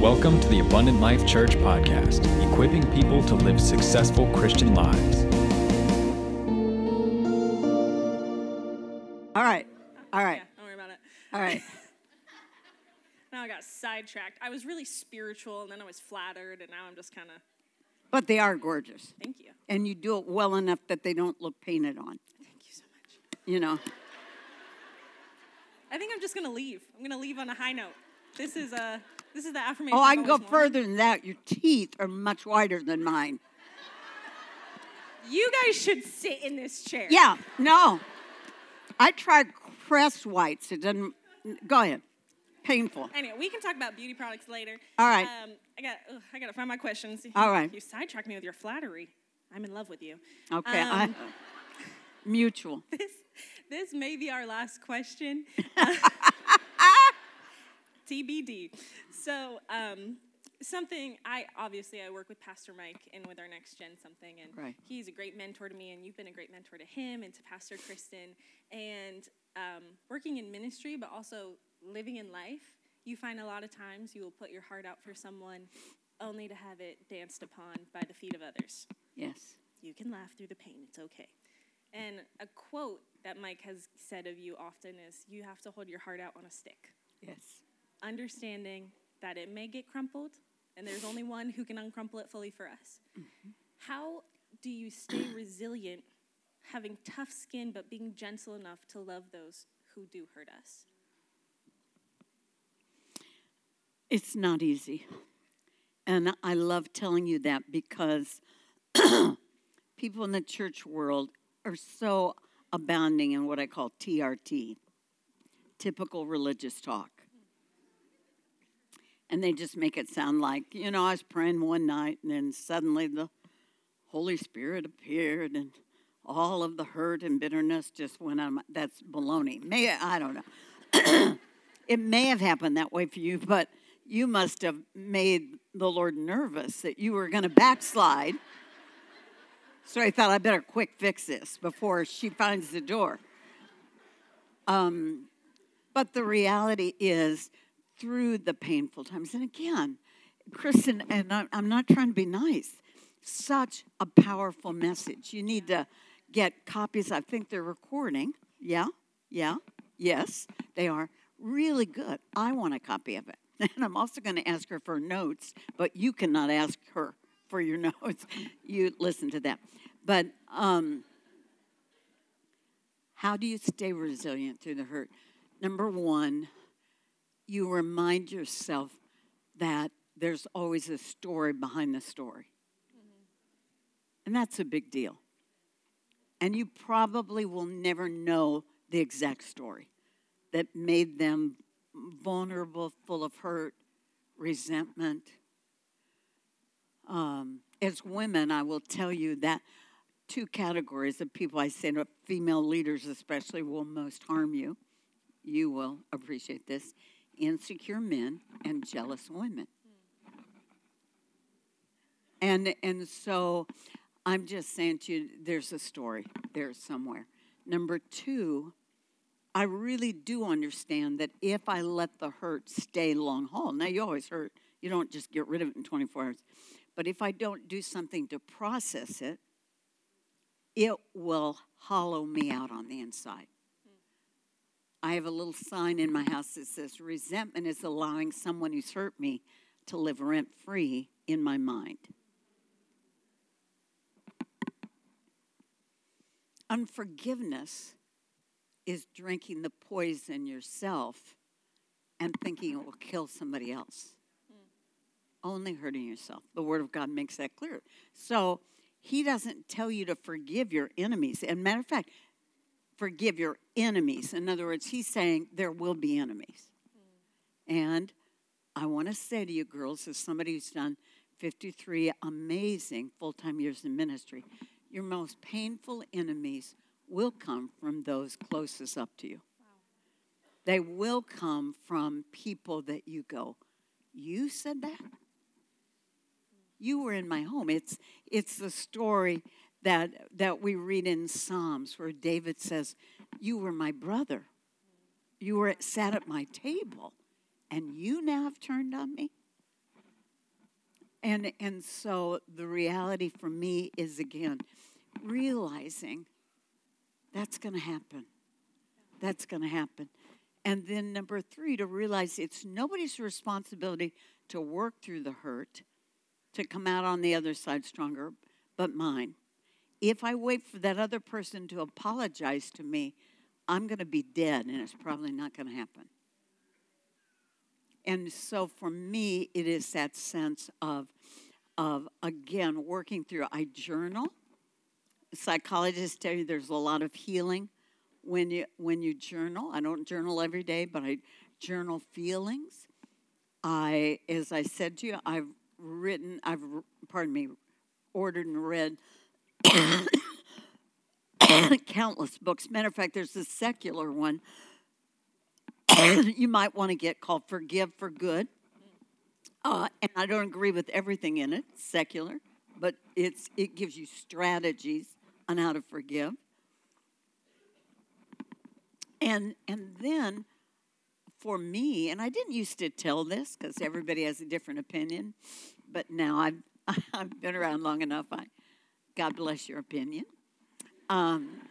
Welcome to the Abundant Life Church podcast, equipping people to live successful Christian lives. All right. All right. Yeah, don't worry about it. All right. Now I got sidetracked. I was really spiritual, and then I was flattered, and now I'm just kind of. But they are gorgeous. Thank you. And you do it well enough that they don't look painted on. Thank you so much. You know. I think I'm just gonna leave. I'm gonna leave on a high note. This is a. This is the affirmation. Oh, I can go wanted. further than that. Your teeth are much wider than mine. You guys should sit in this chair. Yeah. No. I tried Crest Whites. It doesn't. Go ahead. Painful. Anyway, we can talk about beauty products later. All right. Um, I got. Ugh, I gotta find my questions. All right. You sidetracked me with your flattery. I'm in love with you. Okay. I, Um, mutual. this this may be our last question. TBD. So, um, something I obviously I work with Pastor Mike and with our next gen something, and Right. he's a great mentor to me, and you've been a great mentor to him and to Pastor Kristen. And um, working in ministry, but also living in life, you find a lot of times you will put your heart out for someone, only to have it danced upon by the feet of others. Yes. You can laugh through the pain, it's okay. And a quote that Mike has said of you often is you have to hold your heart out on a stick, Yes. Understanding that it may get crumpled, and there's only one who can uncrumple it fully for us. How do you stay resilient, having tough skin, but being gentle enough to love those who do hurt us? It's not easy. And I love telling you that because people in the church world are so abounding in what I call TRT, typical religious talk. And they just make it sound like, you know, I was praying one night and then suddenly the Holy Spirit appeared and all of the hurt and bitterness just went. My, that's baloney. May I don't know. it may have happened that way for you, but you must have made the Lord nervous that you were going to backslide. So I thought I better quick fix this before she finds the door. Um, but the reality is, through the painful times, and again, Kristen, and I'm not trying to be nice, such a powerful message. You need to get copies. I think they're recording. Yeah, yeah, yes, they are really good. I want a copy of it. And I'm also going to ask her for notes, but you cannot ask her for your notes. You listen to that. But um, how do you stay resilient through the hurt? Number one, you remind yourself that there's always a story behind the story. And that's a big deal. And you probably will never know the exact story that made them vulnerable, full of hurt, resentment. Um, as women, I will tell you that two categories of people I say to female leaders, especially, will most harm you. You will appreciate this insecure men and jealous women. And, and so I'm just saying to you, there's a story there somewhere. Number two, I really do understand that if I let the hurt stay long haul, now you always hurt, you don't just get rid of it in 24 hours. But if I don't do something to process it, it will hollow me out on the inside. I have a little sign in my house that says, Resentment is allowing someone who's hurt me to live rent free in my mind. Unforgiveness is drinking the poison yourself and thinking it will kill somebody else. Only hurting yourself. The Word of God makes that clear. So He doesn't tell you to forgive your enemies. And matter of fact, forgive your enemies. In other words, He's saying there will be enemies. And I want to say to you, girls, as somebody who's done 53 amazing full time years in ministry, your most painful enemies will come from those closest up to you. They will come from people that you go, You said that? You were in my home. It's, it's the story that, that we read in Psalms where David says, You were my brother. You were sat at my table, and you now have turned on me. And and so the reality for me is again realizing that's going to happen. That's going to happen. And then number 3 to realize it's nobody's responsibility to work through the hurt to come out on the other side stronger but mine. If I wait for that other person to apologize to me, I'm going to be dead and it's probably not going to happen. And so for me, it is that sense of, of again, working through. I journal. Psychologists tell you there's a lot of healing when you when you journal. I don't journal every day, but I journal feelings. I, as I said to you, I've written, I've, pardon me, ordered and read countless books. Matter of fact, there's a secular one you might want to get called Forgive for Good. Uh, and I don't agree with everything in it, secular, but it's it gives you strategies on how to forgive. And and then for me, and I didn't used to tell this because everybody has a different opinion, but now I've I've been around long enough. I, God bless your opinion. Um,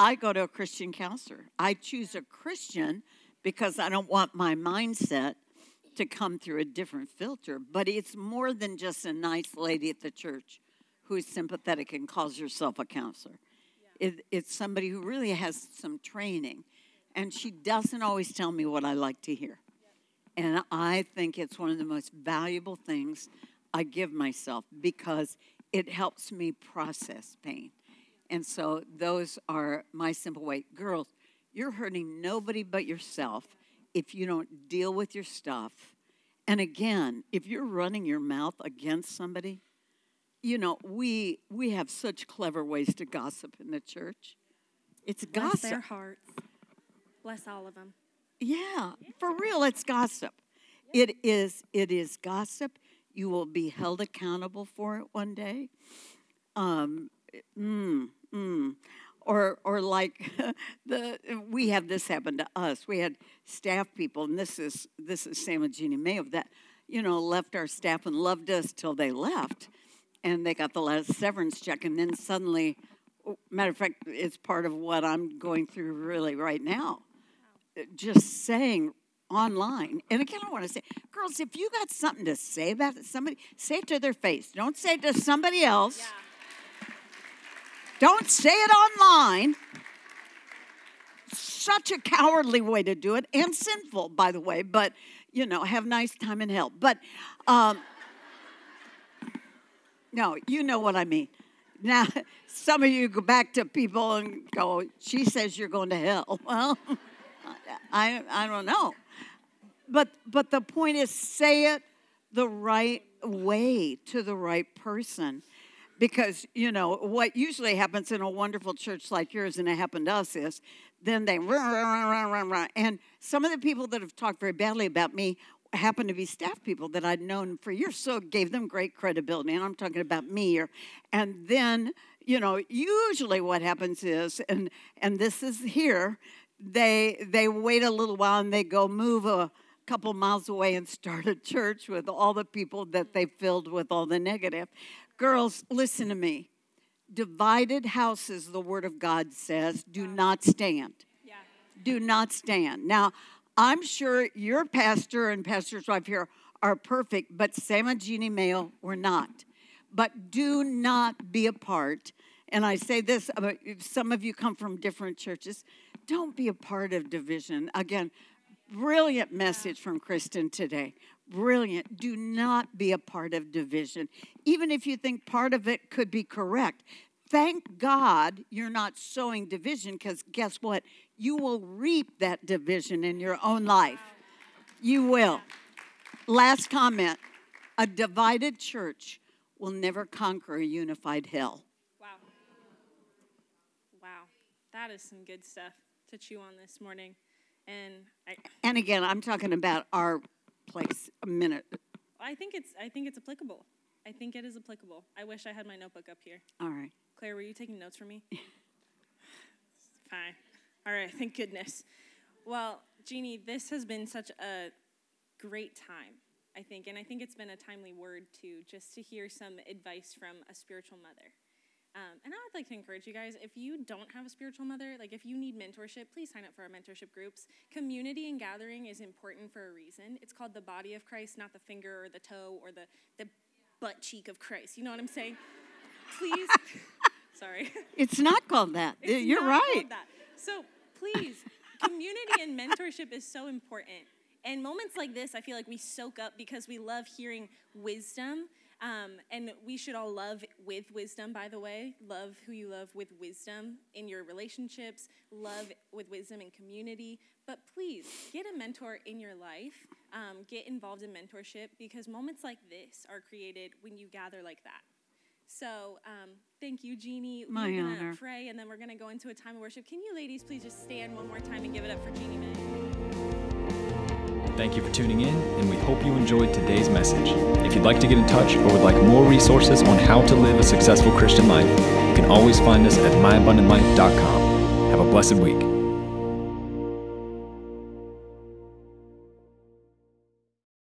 I go to a Christian counselor. I choose a Christian because I don't want my mindset to come through a different filter. But it's more than just a nice lady at the church who is sympathetic and calls herself a counselor. Yeah. It, it's somebody who really has some training. And she doesn't always tell me what I like to hear. Yeah. And I think it's one of the most valuable things I give myself because it helps me process pain. And so those are my simple way. Girls, you're hurting nobody but yourself if you don't deal with your stuff. And again, if you're running your mouth against somebody, you know, we we have such clever ways to gossip in the church. It's Bless gossip. their hearts. Bless all of them. Yeah, yeah. for real, it's gossip. Yeah. It is it is gossip. You will be held accountable for it one day. Um, mm, Mm. Or, or like the we had this happen to us. We had staff people, and this is this is Sam and Jeannie Mayo that you know left our staff and loved us till they left, and they got the last severance check, and then suddenly, matter of fact, it's part of what I'm going through really right now. Just saying online. And again, I want to say, girls, if you got something to say about it, somebody say it to their face. Don't say it to somebody else. Yeah. Don't say it online. Such a cowardly way to do it, and sinful, by the way, but you know, have nice time in hell. But um, no, you know what I mean. Now, some of you go back to people and go, she says you're going to hell. Well, I, I don't know. But, but the point is, say it the right way to the right person because you know what usually happens in a wonderful church like yours and it happened to us is then they run, run, run, run. and some of the people that have talked very badly about me happen to be staff people that I'd known for years, so gave them great credibility. And I'm talking about me. Or, and then, you know, usually what happens is, and and this is here, they they wait a little while and they go move a couple miles away and start a church with all the people that they filled with all the negative. Girls, listen to me. Divided houses, the Word of God says, do uh-huh. not stand. Yeah. Do not stand. Now, I'm sure your pastor and pastor's wife here are perfect, but Sam and Jeannie Mayo were not. But do not be a part. And I say this, some of you come from different churches. Don't be a part of division. Again, brilliant message from Kristen today brilliant. Do not be a part of division. Even if you think part of it could be correct, thank God you're not sowing division because guess what? You will reap that division in your own life. You will. Last comment a divided church will never conquer a unified hell. Wow. Wow. That is some good stuff to chew on this morning. And I, and again, I'm talking about our place a minute. I think it's I think it's applicable. I think it is applicable. I wish I had my notebook up here. All right. Claire, were you taking notes for me? Fine. All right, thank goodness. Well, Jeannie, this has been such a great time. I think. And I think it's been a timely word, too, just to hear some advice from a spiritual mother. Um, and I would like to encourage you guys if you don't have a spiritual mother, like if you need mentorship, please sign up for our mentorship groups. Community and gathering is important for a reason. It's called the body of Christ, not the finger or the toe or the, the butt cheek of Christ. You know what I'm saying? Please. Sorry. It's not called that. It's You're not right. that. So please, community and mentorship is so important. And moments like this, I feel like we soak up because we love hearing wisdom. Um, and we should all love with wisdom, by the way. Love who you love with wisdom in your relationships, love with wisdom in community. But please get a mentor in your life, um, get involved in mentorship because moments like this are created when you gather like that. So, um, thank you, Jeannie. My we're gonna honor. pray, and then we're gonna go into a time of worship. Can you, ladies, please just stand one more time and give it up for Jeannie Mayo? Thank you for tuning in, and we hope you enjoyed today's message. If you'd like to get in touch or would like more resources on how to live a successful Christian life, you can always find us at myabundantlife.com. Have a blessed week.